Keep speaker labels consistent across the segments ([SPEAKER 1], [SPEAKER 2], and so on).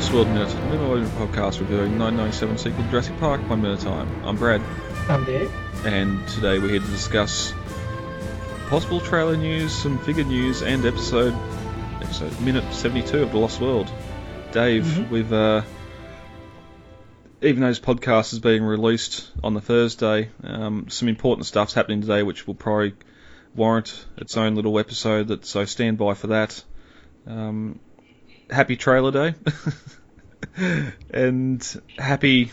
[SPEAKER 1] Lost World Minute, a Minute podcast reviewing 997 sequel Jurassic Park one minute time. I'm Brad,
[SPEAKER 2] I'm Dave.
[SPEAKER 1] and today we're here to discuss possible trailer news, some figure news, and episode episode minute 72 of The Lost World. Dave,
[SPEAKER 2] Mhm.
[SPEAKER 1] we've uh, even though this podcast is being released on the Thursday, um, some important stuff's happening today, which will probably warrant its own little episode. That so stand by for that. Um, happy trailer day, and happy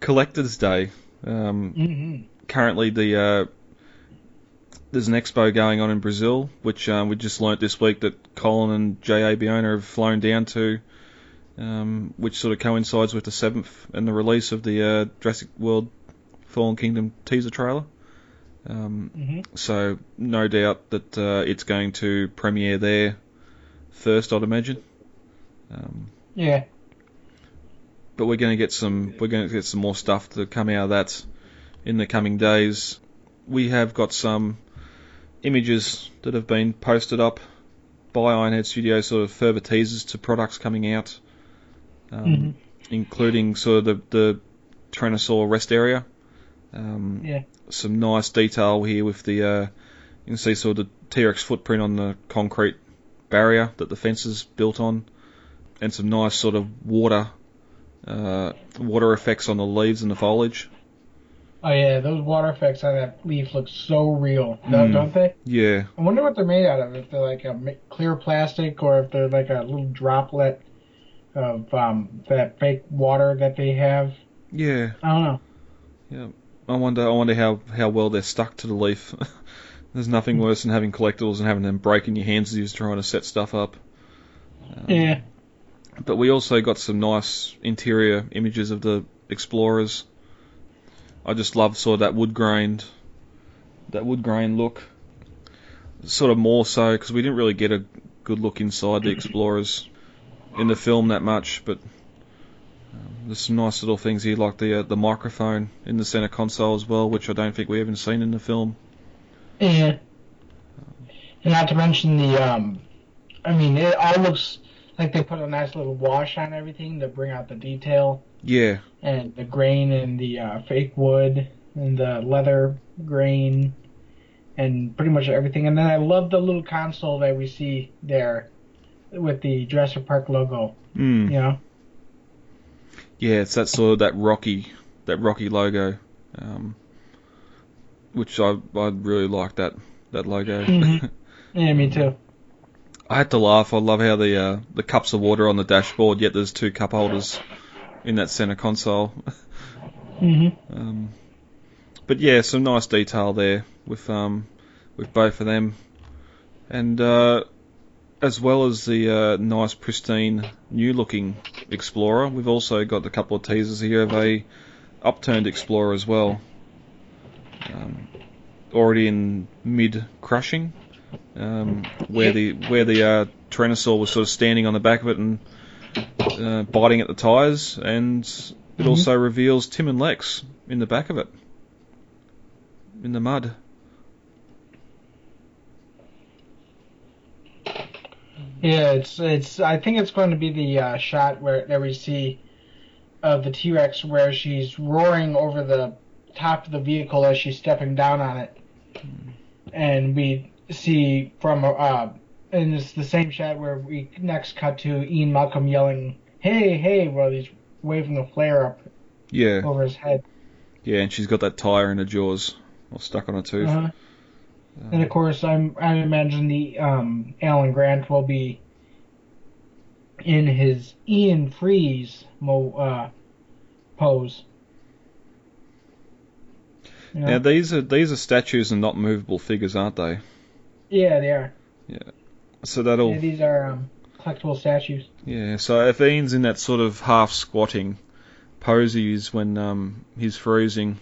[SPEAKER 1] collectors day. Um,
[SPEAKER 2] Mm-hmm.
[SPEAKER 1] currently, the uh, there's an expo going on in Brazil, which um, we just learnt this week that Colin and J.A. Bayona have flown down to, um, which sort of coincides with the seventh and the release of the uh, Jurassic World Fallen Kingdom teaser trailer. Um,
[SPEAKER 2] Mm-hmm.
[SPEAKER 1] so no doubt that uh, it's going to premiere there first, I'd imagine. Um,
[SPEAKER 2] Yeah.
[SPEAKER 1] But we're going to get some we're going to get some more stuff to come out of that in the coming days. We have got some images that have been posted up by Ironhead Studios, sort of further teasers to products coming out, um,
[SPEAKER 2] Mhm.
[SPEAKER 1] including sort of the, the Tyrannosaur rest area. Um,
[SPEAKER 2] Yeah.
[SPEAKER 1] Some nice detail here with the uh, you can see sort of the T-Rex footprint on the concrete barrier that the fence is built on, and some nice sort of water uh, water effects on the leaves and the foliage.
[SPEAKER 2] Oh yeah, those water effects on that leaf look so real, no,
[SPEAKER 1] Mm.
[SPEAKER 2] don't they?
[SPEAKER 1] Yeah,
[SPEAKER 2] I wonder what they're made out of. If they're like a clear plastic, or if they're like a little droplet of um, that fake water that they have.
[SPEAKER 1] yeah.
[SPEAKER 2] I don't know.
[SPEAKER 1] Yeah, I wonder. I wonder how how well they're stuck to the leaf. There's nothing worse than having collectibles and having them break in your hands as you're trying to set stuff up. Um,
[SPEAKER 2] Yeah.
[SPEAKER 1] But we also got some nice interior images of the explorers. I just love sort of that wood grained, that wood grain look. Sort of more so because we didn't really get a good look inside the explorers in the film that much, but um, there's some nice little things here, like the uh, the microphone in the center console as well, which I don't think we haven't seen in the film.
[SPEAKER 2] Yeah. And not to mention the um, I mean, it all looks like they put a nice little wash on everything to bring out the detail.
[SPEAKER 1] Yeah,
[SPEAKER 2] and the grain and the uh, fake wood and the leather grain and pretty much everything. And then I love the little console that we see there with the Jurassic Park logo.
[SPEAKER 1] mm.
[SPEAKER 2] You know,
[SPEAKER 1] Yeah, it's that sort of that rocky, that rocky logo, um, which I I really like that that logo.
[SPEAKER 2] Mhm. yeah, me too.
[SPEAKER 1] I had to laugh. I love how the uh, the cups of water on the dashboard, yet there's two cup holders in that center console.
[SPEAKER 2] hmm
[SPEAKER 1] Um, but yeah, some nice detail there with um, with both of them, and uh, as well as the uh, nice, pristine, new-looking Explorer, we've also got a couple of teasers here of a upturned Explorer as well, um, already in mid crushing, um, where the where the uh, Tyrannosaur was sort of standing on the back of it and uh, biting at the tires, and it
[SPEAKER 2] Mhm.
[SPEAKER 1] also reveals Tim and Lex in the back of it, in the mud.
[SPEAKER 2] Yeah, it's it's. I think it's going to be the uh, shot where that we see of the T Rex where she's roaring over the top of the vehicle as she's stepping down on it, and we see from uh, and it's the same shot where we next cut to Ian Malcolm yelling, "Hey, hey!" while he's waving the flare up
[SPEAKER 1] Yeah,
[SPEAKER 2] over his head.
[SPEAKER 1] yeah, and she's got that tire in her jaws, or stuck on her tooth.
[SPEAKER 2] Uh-huh. And of course, I'm I imagine the um, Alan Grant will be in his Ian Freeze mo uh, pose. You know?
[SPEAKER 1] Now these are these are statues and not movable figures, aren't they?
[SPEAKER 2] Yeah, they are. Yeah.
[SPEAKER 1] So that'll
[SPEAKER 2] Yeah, these are um, collectible statues.
[SPEAKER 1] Yeah, so if Ian's in that sort of half squatting pose he is when um, he's freezing,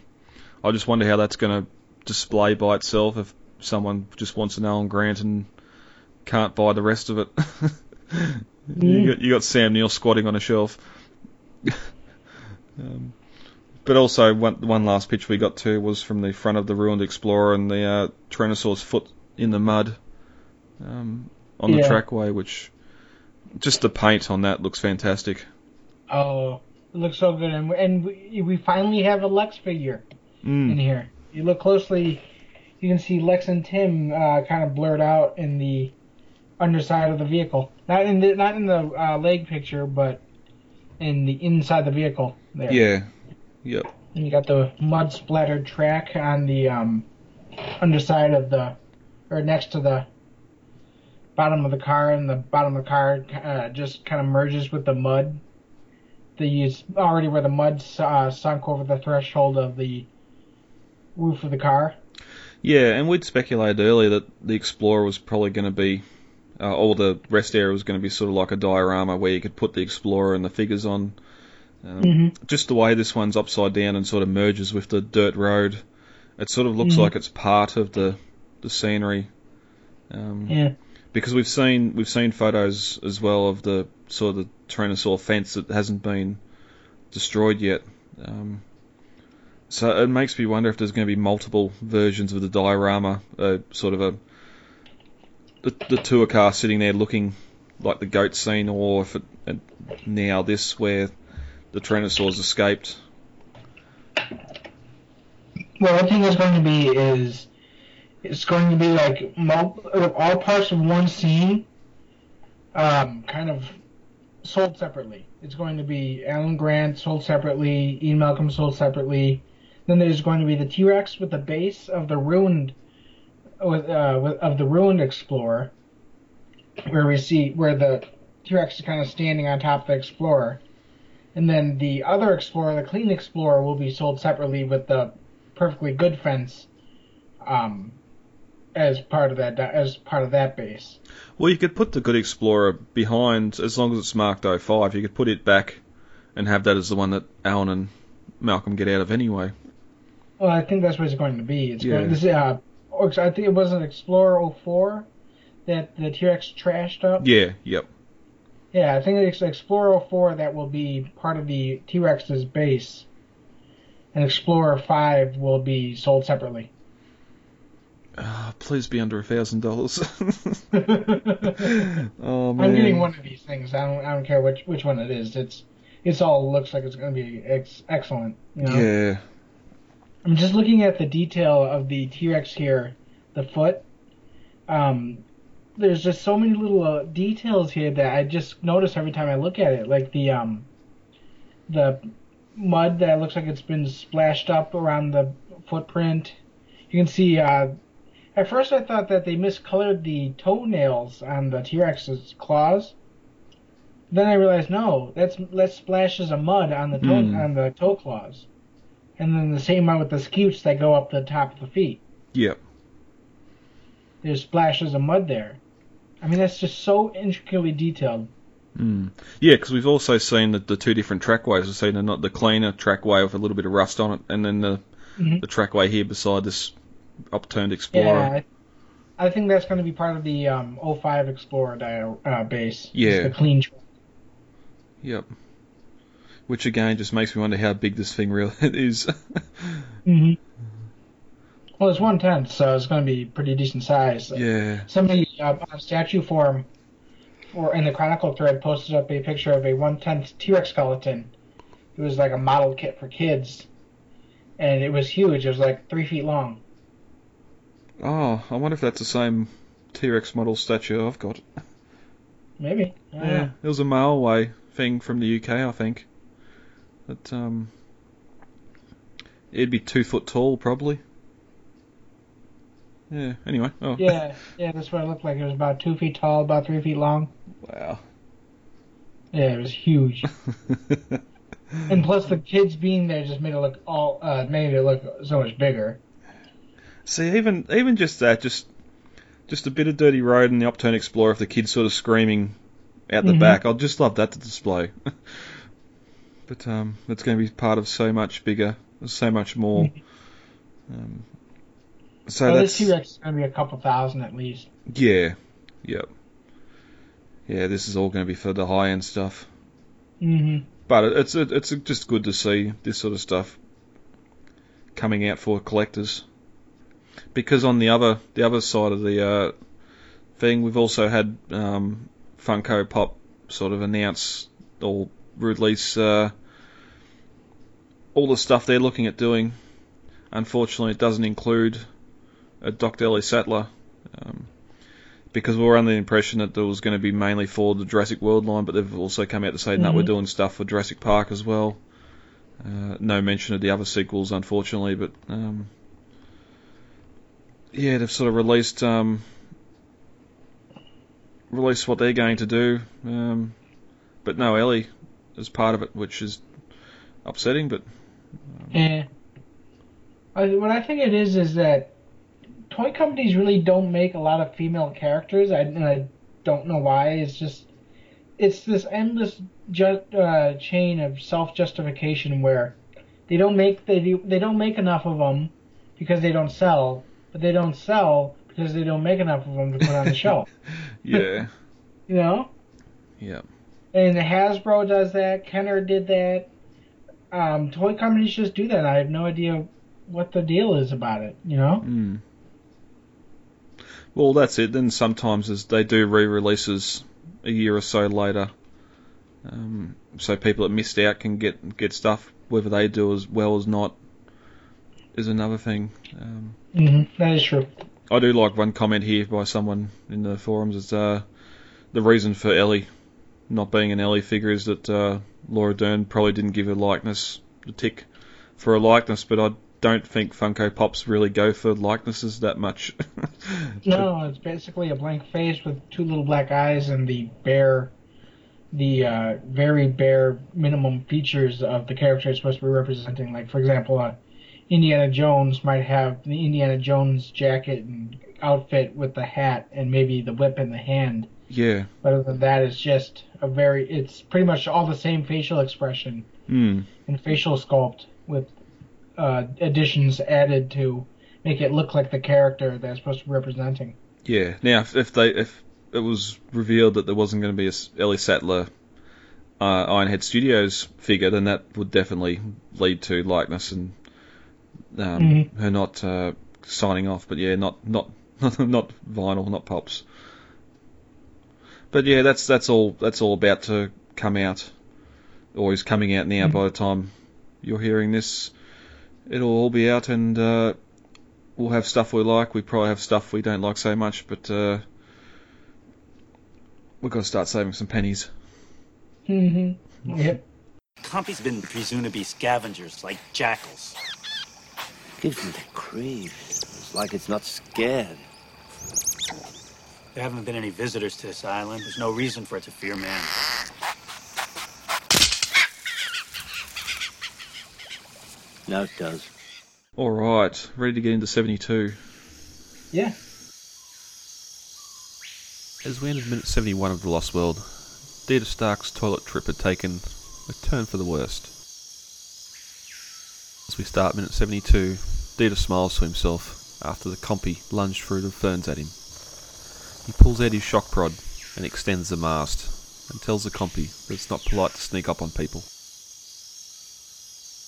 [SPEAKER 1] I just wonder how that's going to display by itself if someone just wants an Alan Grant and can't buy the rest of it. you, got, you got Sam Neill squatting on a shelf. um, but also, one, one last picture we got to was from the front of the ruined Explorer and the uh, Tyrannosaurus foot in the mud um, on the
[SPEAKER 2] Yeah.
[SPEAKER 1] trackway, which just the paint on that looks fantastic.
[SPEAKER 2] Oh, it looks so good, and and we, we finally have a Lex figure
[SPEAKER 1] Mm.
[SPEAKER 2] in here. You look closely, you can see Lex and Tim uh, kind of blurred out in the underside of the vehicle. Not in the not in the uh, leg picture, but in the inside the vehicle. There.
[SPEAKER 1] Yeah. Yep.
[SPEAKER 2] And you got the mud splattered track on the um, underside of the, or next to the bottom of the car, and the bottom of the car uh, just kind of merges with the mud. The already where the mud uh, sunk over the threshold of the roof of the car.
[SPEAKER 1] Yeah, and we'd speculated earlier that the Explorer was probably going to be, uh, or the rest area was going to be sort of like a diorama where you could put the Explorer and the figures on. Um,
[SPEAKER 2] Mhm.
[SPEAKER 1] Just the way this one's upside down and sort of merges with the dirt road, it sort of looks
[SPEAKER 2] Mhm.
[SPEAKER 1] like it's part of the the scenery. Um,
[SPEAKER 2] Yeah.
[SPEAKER 1] because we've seen we've seen photos as well of the sort of the Tyrannosaur fence that hasn't been destroyed yet. Um, so it makes me wonder if there's going to be multiple versions of the diorama, uh, sort of a the, the tour car sitting there looking like the goat scene, or if it, it now this where the Tyrannosaurs escaped.
[SPEAKER 2] Well, one thing it's going to be is it's going to be like all parts of one scene, um, kind of sold separately. It's going to be Alan Grant sold separately, Ian Malcolm sold separately. Then there's going to be the T Rex with the base of the ruined, with, uh, with, of the ruined Explorer, where we see where the T Rex is kind of standing on top of the Explorer. And then the other Explorer, the clean Explorer, will be sold separately with the perfectly good fence um, as part of that as part of that base.
[SPEAKER 1] Well, you could put the Good Explorer behind, as long as it's marked 05, you could put it back and have that as the one that Alan and Malcolm get out of anyway.
[SPEAKER 2] Well, I think that's what it's going to be. It's
[SPEAKER 1] Yeah.
[SPEAKER 2] going this uh, I think it was an Explorer 04 that the T-Rex trashed up.
[SPEAKER 1] Yeah, yep.
[SPEAKER 2] Yeah, I think it's Explorer 04 that will be part of the T-Rex's base, and Explorer 5 will be sold separately.
[SPEAKER 1] Ah, please be under a thousand dollars.
[SPEAKER 2] I'm
[SPEAKER 1] Oh
[SPEAKER 2] getting one of these things. I don't. I don't care which which one it is. It's it's all looks like it's going to be ex- excellent. You know?
[SPEAKER 1] Yeah.
[SPEAKER 2] I'm just looking at the detail of the T-Rex here, the foot. Um, there's just so many little uh, details here that I just notice every time I look at it, like the um, the mud that looks like it's been splashed up around the footprint. You can see. Uh, at first, I thought that they miscolored the toenails on the T-Rex's claws. Then I realized no, that's that splashes of mud on the toe
[SPEAKER 1] Hmm.
[SPEAKER 2] on the toe claws and then the same amount with the scutes that go up the top of the feet.
[SPEAKER 1] Yep.
[SPEAKER 2] There's splashes of mud there. I mean, that's just so intricately detailed.
[SPEAKER 1] Mm. Yeah, because we've also seen the, the two different trackways. We've seen the, not the cleaner trackway with a little bit of rust on it, and then the
[SPEAKER 2] Mhm.
[SPEAKER 1] the trackway here beside this upturned Explorer.
[SPEAKER 2] Yeah, I, think that's going to be part of the um, 05 Explorer dia- uh, base.
[SPEAKER 1] Yeah.
[SPEAKER 2] the clean. track.
[SPEAKER 1] Yep. Which again just makes me wonder how big this thing really is.
[SPEAKER 2] hmm Well, it's one tenth, so it's going to be pretty decent size.
[SPEAKER 1] yeah.
[SPEAKER 2] Somebody uh, on statue form, or in the Chronicle thread, posted up a picture of a one tenth T Rex skeleton. It was like a model kit for kids, and it was huge. It was like three feet long.
[SPEAKER 1] Oh, I wonder if that's the same T-Rex model statue I've got.
[SPEAKER 2] Maybe. Don't
[SPEAKER 1] Yeah, it was a Mailway thing from the UK, I think. But um, it'd be two foot tall probably. Yeah. Anyway. Oh.
[SPEAKER 2] Yeah, yeah, that's what it looked like. It was about two feet tall, about three feet long.
[SPEAKER 1] wow.
[SPEAKER 2] Yeah, it was huge. and plus, the kids being there just made it look all uh, made it look so much bigger.
[SPEAKER 1] See, even even just that, just just a bit of dirty road and the upturned Explorer, if the kid's sort of screaming out the
[SPEAKER 2] Mhm.
[SPEAKER 1] back, I'd just love that to display. but um, it's going to be part of so much bigger, so much more. Um, so
[SPEAKER 2] So
[SPEAKER 1] that's
[SPEAKER 2] T Rex is going to be a couple thousand at least.
[SPEAKER 1] yeah, yep, yeah. This is all going to be for the high end stuff.
[SPEAKER 2] Mm-hmm.
[SPEAKER 1] But it's it's just good to see this sort of stuff coming out for collectors. Because on the other the other side of the uh, thing, we've also had um, Funko Pop sort of announce or release uh, all the stuff they're looking at doing. Unfortunately, it doesn't include a Dr. Ellie Sattler. Um, because we were under the impression that it was going to be mainly for the Jurassic World line, but they've also come out to say, no, we're doing stuff for Jurassic Park as well. Uh, no mention of the other sequels, unfortunately, but um, yeah, they've sort of released um, released what they're going to do, um, but no Ellie is part of it, which is upsetting. But
[SPEAKER 2] um, yeah, what I think it is is that toy companies really don't make a lot of female characters, I, I don't know why. It's just it's this endless ju- uh, chain of self justification where they don't make they they don't make enough of them because they don't sell, but they don't sell because they don't make enough of them to put on the shelf.
[SPEAKER 1] yeah.
[SPEAKER 2] you know.
[SPEAKER 1] Yeah.
[SPEAKER 2] And Hasbro does that. Kenner did that. Um, toy companies just do that. I have no idea what the deal is about it. You know.
[SPEAKER 1] Mm. Well, that's it. Then sometimes as they do re-releases a year or so later, um, so people that missed out can get get stuff. Whether they do as well as not is another thing. Um,
[SPEAKER 2] mm-hmm. That is true.
[SPEAKER 1] I do like one comment here by someone in the forums is uh, the reason for Ellie not being an Ellie figure is that uh, Laura Dern probably didn't give her likeness the tick for a likeness, but I don't think Funko Pops really go for likenesses that much.
[SPEAKER 2] no, it's basically a blank face with two little black eyes and the bare, the uh, very bare minimum features of the character it's supposed to be representing. Like, for example, uh, Indiana Jones might have the Indiana Jones jacket and outfit with the hat and maybe the whip in the hand.
[SPEAKER 1] Yeah.
[SPEAKER 2] But other than that, it's just a very, it's pretty much all the same facial expression
[SPEAKER 1] mm.
[SPEAKER 2] and facial sculpt with uh, additions added to make it look like the character they're supposed to be representing.
[SPEAKER 1] Yeah. Now, if, if they if it was revealed that there wasn't going to be a Ellie Sattler uh, Ironhead Studios figure, then that would definitely lead to likeness and um, mm-hmm. her not uh, signing off. But yeah, not not not vinyl, not pops. But yeah, that's that's all that's all about to come out, or is coming out now. Mm-hmm. By the time you're hearing this, it'll all be out and uh, we'll have stuff we like. We probably have stuff we don't like so much, but uh, we've got to start saving some pennies.
[SPEAKER 2] Mm-hmm. Yep.
[SPEAKER 3] Compy's been presumed to be scavengers, like jackals.
[SPEAKER 4] Gives me the creeps. It's like it's not scared.
[SPEAKER 3] There haven't been any visitors to this island. There's no reason for it to fear man.
[SPEAKER 4] Now it does.
[SPEAKER 1] All right, ready to get into 72.
[SPEAKER 2] Yeah.
[SPEAKER 1] As we entered minute 71 of The Lost World, Dieter Stark's toilet trip had taken a turn for the worst. As we start minute 72, Dieter smiles to himself after the compy lunged through the ferns at him. He pulls out his shock prod and extends the mast and tells the compy that it's not polite to sneak up on people.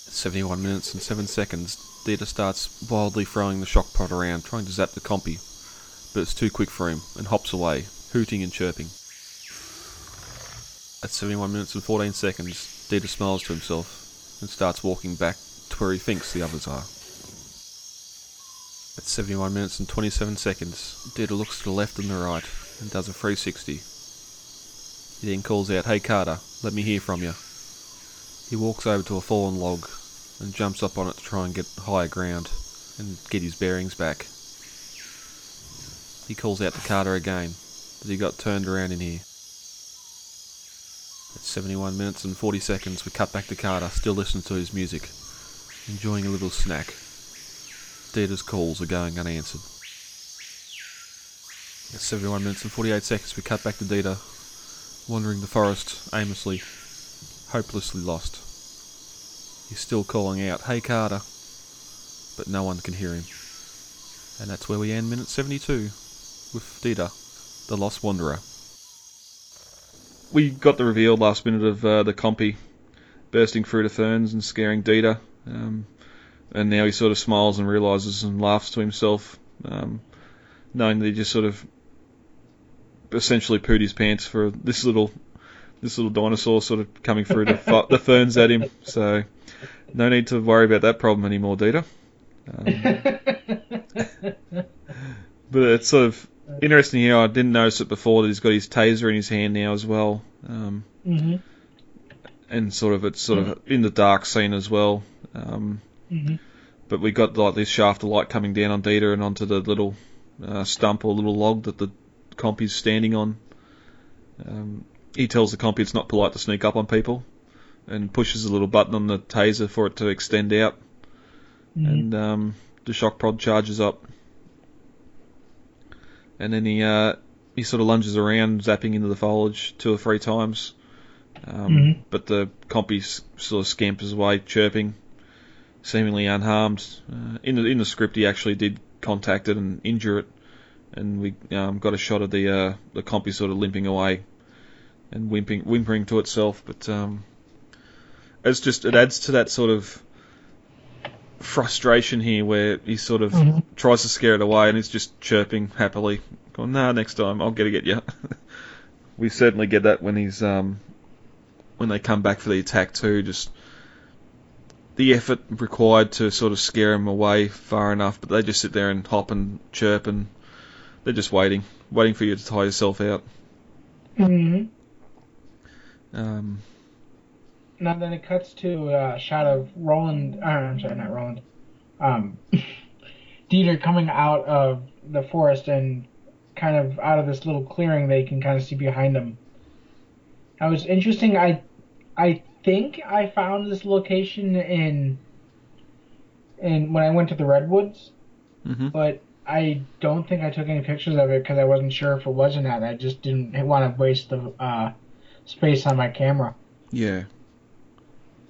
[SPEAKER 1] 71 minutes and 7 seconds, Dieter starts wildly throwing the shock prod around, trying to zap the compy, but it's too quick for him and hops away, hooting and chirping. At 71 minutes and 14 seconds, Dieter smiles to himself and starts walking back to where he thinks the others are. At 71 minutes and 27 seconds, Dieter looks to the left and the right and does a 360. He then calls out, Hey Carter, let me hear from you. He walks over to a fallen log and jumps up on it to try and get higher ground and get his bearings back. He calls out to Carter again, but he got turned around in here. At 71 minutes and 40 seconds, we cut back to Carter, still listening to his music, enjoying a little snack. Dieter's calls are going unanswered. At 71 minutes and 48 seconds, we cut back to Dieter, wandering the forest aimlessly, hopelessly lost. He's still calling out, Hey Carter! But no one can hear him. And that's where we end minute 72 with Dieter, the Lost Wanderer. We got the reveal last minute of uh, the compy bursting through the ferns and scaring Dieter. Um, and now he sort of smiles and realizes and laughs to himself, um, knowing that he just sort of essentially pooed his pants for this little this little dinosaur sort of coming through the, the ferns at him. So no need to worry about that problem anymore, Dieter. Um, but it's sort of interesting here. I didn't notice it before that he's got his taser in his hand now as well. Um,
[SPEAKER 2] hmm
[SPEAKER 1] and sort of it's sort of in the dark scene as well. Um,
[SPEAKER 2] hmm
[SPEAKER 1] but we got like this shaft of light coming down on Dieter and onto the little uh, stump or little log that the compy's standing on. Um, he tells the compy it's not polite to sneak up on people, and pushes a little button on the taser for it to extend out, and um, the shock prod charges up. And then he uh, he sort of lunges around, zapping into the foliage two or three times. Um,
[SPEAKER 2] Mhm.
[SPEAKER 1] But the compy sort of scampers away, chirping, seemingly unharmed. Uh, in the in the script, he actually did contact it and injure it, and we um, got a shot of the uh, the compy sort of limping away and whimpering whimpering to itself. But um, it's just it adds to that sort of frustration here, where he sort of
[SPEAKER 2] Mhm.
[SPEAKER 1] tries to scare it away and he's just chirping happily, going, "Nah, next time I'll get to get you." we certainly get that when he's um, when they come back for the attack too. Just the effort required to sort of scare him away far enough, but they just sit there and hop and chirp and they're just waiting, waiting for you to tie yourself out.
[SPEAKER 2] hmm
[SPEAKER 1] Um,
[SPEAKER 2] Now then it cuts to a shot of Roland. Uh, I'm sorry, not Roland. Um, Dieter coming out of the forest and kind of out of this little clearing they can kind of see behind him. That was interesting. I, I think I found this location in, in when I went to the redwoods,
[SPEAKER 1] hmm
[SPEAKER 2] but I don't think I took any pictures of it because I wasn't sure if it was or not. I just didn't want to waste the uh, space on my camera.
[SPEAKER 1] Yeah.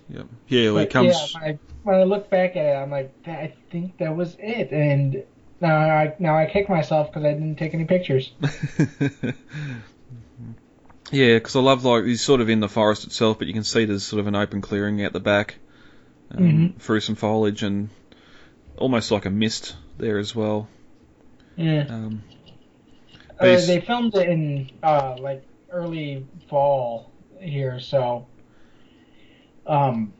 [SPEAKER 1] Yep. Yeah,
[SPEAKER 2] But,
[SPEAKER 1] comes.
[SPEAKER 2] Yeah, when I, when I look back at it, I'm like, I think that was it. And now I now I kick myself because I didn't take any pictures.
[SPEAKER 1] yeah, because I love like he's sort of in the forest itself, but you can see there's sort of an open clearing out the back um,
[SPEAKER 2] Mhm.
[SPEAKER 1] through some foliage and almost like a mist there as well.
[SPEAKER 2] Yeah.
[SPEAKER 1] Um,
[SPEAKER 2] Uh, they filmed it in uh, like early fall here, so um,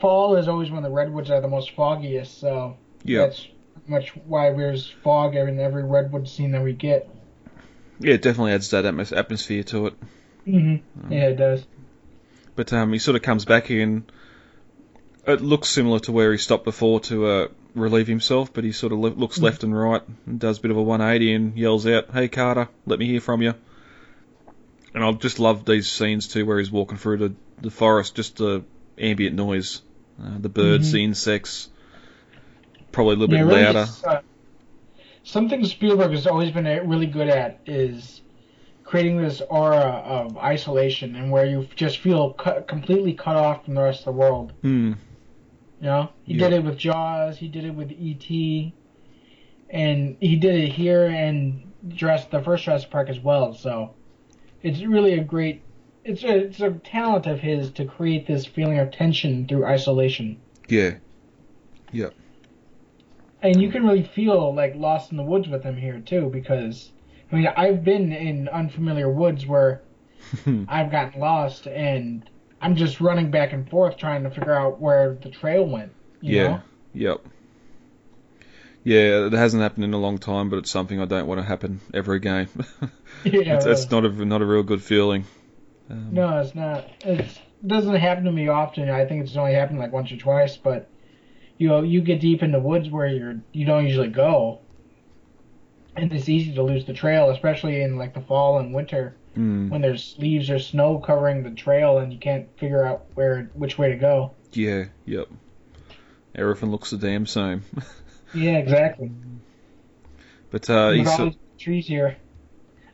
[SPEAKER 2] fall is always when the redwoods are the most foggiest. So
[SPEAKER 1] yeah,
[SPEAKER 2] that's much why there's fog in every redwood scene that we get.
[SPEAKER 1] yeah, it definitely adds that atmos- atmosphere to it.
[SPEAKER 2] Hmm
[SPEAKER 1] Um,
[SPEAKER 2] Yeah, it does.
[SPEAKER 1] But um, he sort of comes back in. it looks similar to where he stopped before to uh, relieve himself, but he sort of le- looks
[SPEAKER 2] Mm.
[SPEAKER 1] left and right and does a bit of a 180 and yells out, "Hey Carter, let me hear from you." And I just love these scenes too, where he's walking through the, the forest, just the ambient noise, uh, the birds,
[SPEAKER 2] Mhm.
[SPEAKER 1] the insects, probably a little
[SPEAKER 2] Yeah,
[SPEAKER 1] bit
[SPEAKER 2] really,
[SPEAKER 1] louder.
[SPEAKER 2] uh, something Spielberg has always been uh, really good at is creating this aura of isolation and where you just feel cut, completely cut off from the rest of the world.
[SPEAKER 1] Hmm.
[SPEAKER 2] You know, he
[SPEAKER 1] Yeah.
[SPEAKER 2] did it with Jaws, he did it with E.T., and he did it here and Jurassic, the first Jurassic Park as well. So it's really a great, it's a it's a talent of his to create this feeling of tension through isolation.
[SPEAKER 1] Yeah. Yep.
[SPEAKER 2] And you can really feel like lost in the woods with him here too because i mean i've been in unfamiliar woods where i've gotten lost and i'm just running back and forth trying to figure out where the trail went you
[SPEAKER 1] yeah.
[SPEAKER 2] know?
[SPEAKER 1] Yep. Yeah, it hasn't happened in a long time, but it's something I don't want to happen ever again.
[SPEAKER 2] yeah
[SPEAKER 1] it's, it's not a not a real good feeling. Um,
[SPEAKER 2] no it's not it's, it doesn't happen to me often i think it's only happened like once or twice but you know you get deep in the woods where you're you don't usually go and it's easy to lose the trail especially in like the fall and winter
[SPEAKER 1] mm,
[SPEAKER 2] when there's leaves or snow covering the trail and you can't figure out where which way to go.
[SPEAKER 1] yeah. Yep. Everything looks the damn same.
[SPEAKER 2] Yeah, exactly.
[SPEAKER 1] But uh,
[SPEAKER 2] With
[SPEAKER 1] he's
[SPEAKER 2] all
[SPEAKER 1] sort,
[SPEAKER 2] these trees here.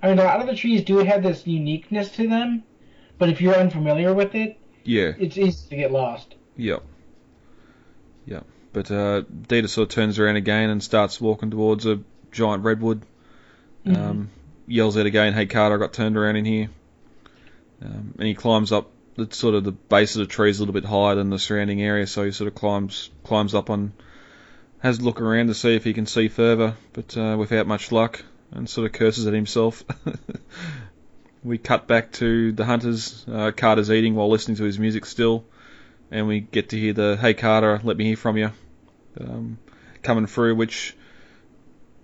[SPEAKER 2] I mean, a lot of the trees do have this uniqueness to them, but if you're unfamiliar with it,
[SPEAKER 1] yeah.
[SPEAKER 2] it's easy to get lost.
[SPEAKER 1] Yep. Yep. But uh, Dieter sort of turns around again and starts walking towards a giant redwood.
[SPEAKER 2] Mm-hmm.
[SPEAKER 1] Um, yells out again, "Hey Carter, I got turned around in here." Um, and he climbs up the sort of the base of the tree is a little bit higher than the surrounding area, so he sort of climbs climbs up on, has a look around to see if he can see further, but uh, without much luck, and sort of curses at himself. we cut back to the hunters. Uh, Carter's eating while listening to his music still, and we get to hear the "Hey Carter, let me hear from you" um, coming through, which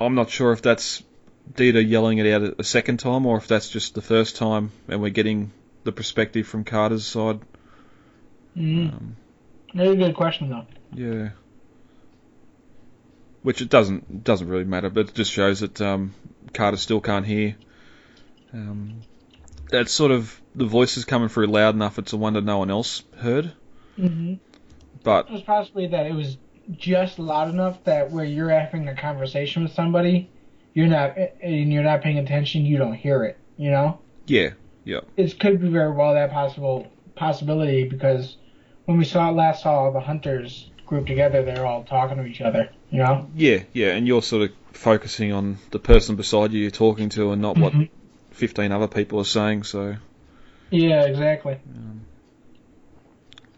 [SPEAKER 1] I'm not sure if that's Dieter yelling it out a second time or if that's just the first time, and we're getting the perspective from Carter's side.
[SPEAKER 2] Mm.
[SPEAKER 1] Um,
[SPEAKER 2] Very good question though.
[SPEAKER 1] yeah. Which it doesn't doesn't really matter, but it just shows that um, Carter still can't hear. Um, that's sort of the voice is coming through loud enough. It's a wonder no one else heard.
[SPEAKER 2] Mm-hmm.
[SPEAKER 1] But
[SPEAKER 2] It was possibly that it was just loud enough that where you're having a conversation with somebody, you're not and you're not paying attention, you don't hear it. You know,
[SPEAKER 1] yeah, yeah,
[SPEAKER 2] it could be very well that possible possibility because when we saw last saw the hunters group together, they're all talking to each other. You know.
[SPEAKER 1] yeah, yeah. And you're sort of focusing on the person beside you you're talking to, and not what
[SPEAKER 2] Mhm.
[SPEAKER 1] 15 other people are saying. So,
[SPEAKER 2] Yeah, exactly.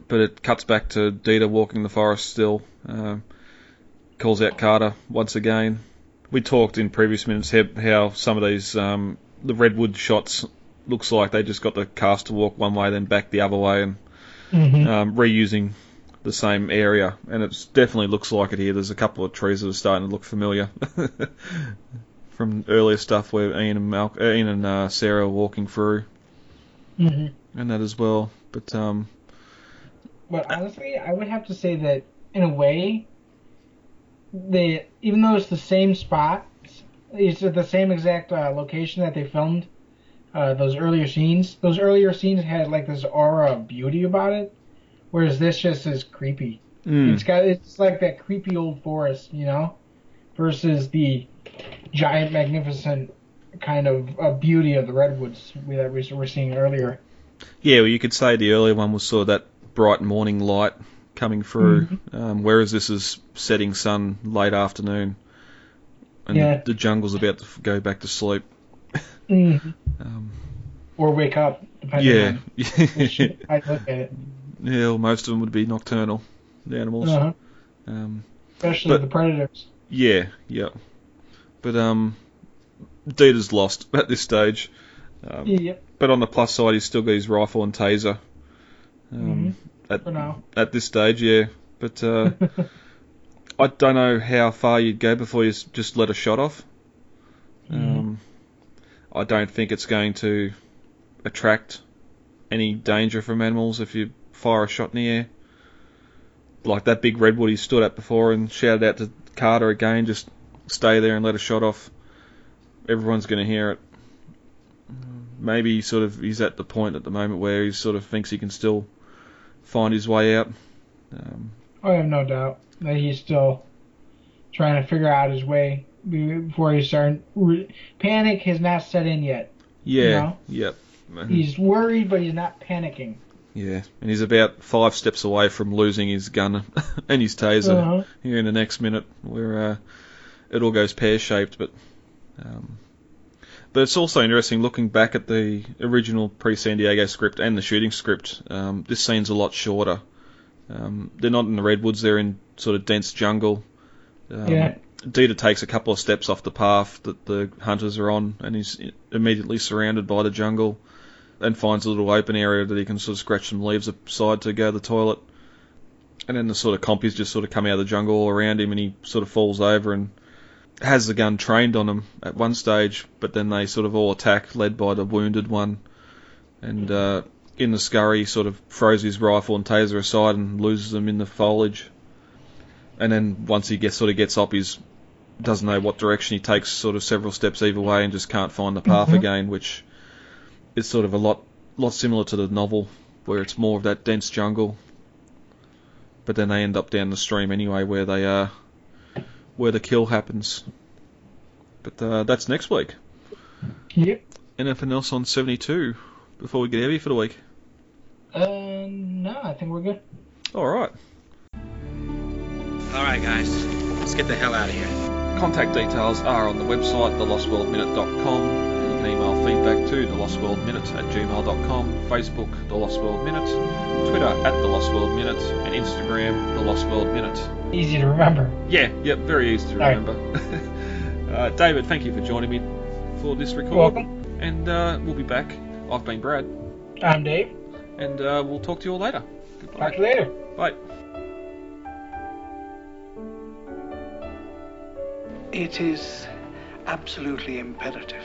[SPEAKER 1] But it cuts back to Dieter walking the forest still. Um, calls out Carter once again. We talked in previous minutes how, how some of these um, the redwood shots looks like they just got the cast to walk one way, then back the other way, and
[SPEAKER 2] hmm
[SPEAKER 1] um, reusing the same area. And it definitely looks like it here. There's a couple of trees that are starting to look familiar from earlier stuff where Ian and Mal- uh, Ian and uh, Sarah are walking through,
[SPEAKER 2] hmm
[SPEAKER 1] and that as well. But um,
[SPEAKER 2] But honestly, I would have to say that in a way, they even though it's the same spot, it's the same exact uh, location that they filmed uh, those earlier scenes. Those earlier scenes had like this aura of beauty about it, whereas this just is creepy.
[SPEAKER 1] mm,
[SPEAKER 2] It's got it's like that creepy old forest, you know, versus the giant, magnificent kind of uh, beauty of the redwoods that we were seeing earlier.
[SPEAKER 1] Yeah, well, you could say the earlier one was sort of that bright morning light coming through, um, whereas this is setting sun late afternoon, and
[SPEAKER 2] Yeah.
[SPEAKER 1] the, the jungle's about to f- go back to sleep.
[SPEAKER 2] Mhm.
[SPEAKER 1] Um,
[SPEAKER 2] Or wake up, depending
[SPEAKER 1] yeah, yeah,
[SPEAKER 2] I look at it.
[SPEAKER 1] well, most of them would be nocturnal, the animals.
[SPEAKER 2] Uh-huh.
[SPEAKER 1] Um,
[SPEAKER 2] Especially
[SPEAKER 1] But-
[SPEAKER 2] the predators.
[SPEAKER 1] yeah, yeah, but um, Dieter's lost at this stage. Um,
[SPEAKER 2] Yep.
[SPEAKER 1] But on the plus side, he's still got his rifle and taser. At,
[SPEAKER 2] For now.
[SPEAKER 1] at this stage, yeah. But uh, I don't know how far you'd go before you just let a shot off. Um, I don't think it's going to attract any danger from animals if you fire a shot in the air. Like that big redwood he stood at before and shouted out to Carter again, just stay there and let a shot off. Everyone's going to hear it. Maybe sort of he's at the point at the moment where he sort of thinks he can still find his way out. Um,
[SPEAKER 2] I have no doubt that he's still trying to figure out his way before he starts. Panic has not set in yet.
[SPEAKER 1] yeah,
[SPEAKER 2] No.
[SPEAKER 1] yep. And-
[SPEAKER 2] He's worried, but he's not panicking.
[SPEAKER 1] Yeah, and he's about five steps away from losing his gun and his taser
[SPEAKER 2] Uh-huh.
[SPEAKER 1] here in the next minute, where uh, it all goes pear shaped. But um, but it's also interesting looking back at the original pre San Diego script and the shooting script. Um, this scene's a lot shorter. Um, they're not in the redwoods; they're in sort of dense jungle. Um,
[SPEAKER 2] Yeah.
[SPEAKER 1] Dieter takes a couple of steps off the path that the hunters are on, and he's immediately surrounded by the jungle and finds a little open area that he can sort of scratch some leaves aside to go to the toilet. And then the sort of compies just sort of come out of the jungle all around him, and he sort of falls over and has the gun trained on him at one stage, but then they sort of all attack, led by the wounded one. And uh, in the scurry, he sort of throws his rifle and taser aside and loses them in the foliage. And then once he gets sort of gets up, he's doesn't know what direction he takes, sort of several steps either way, and just can't find the path
[SPEAKER 2] Mhm.
[SPEAKER 1] again, which is sort of a lot lot similar to the novel, where it's more of that dense jungle. But then they end up down the stream anyway, where they uh, where the kill happens. But uh, that's next week.
[SPEAKER 2] Yep.
[SPEAKER 1] Anything else on 72 before we get heavy for the week?
[SPEAKER 2] Uh, no, I think we're good.
[SPEAKER 1] All right.
[SPEAKER 5] All right, guys, let's get the hell out of here.
[SPEAKER 1] Contact details are on the website, thelostworldminute.com. And you can email feedback to thelostworldminute at gmail.com, Facebook, The Lost World Minute, Twitter at The Lost World Minute, and Instagram, The Lost World Minute.
[SPEAKER 2] Easy to remember.
[SPEAKER 1] Yeah, yep, very easy to
[SPEAKER 2] All right.
[SPEAKER 1] remember. uh, David, thank you for joining me for this record.
[SPEAKER 2] Welcome.
[SPEAKER 1] And uh, we'll be back I've been Brad,
[SPEAKER 2] I'm Dave.
[SPEAKER 1] and uh, we'll talk to you all later. Goodbye.
[SPEAKER 2] Talk to you later.
[SPEAKER 1] Bye.
[SPEAKER 6] It is absolutely imperative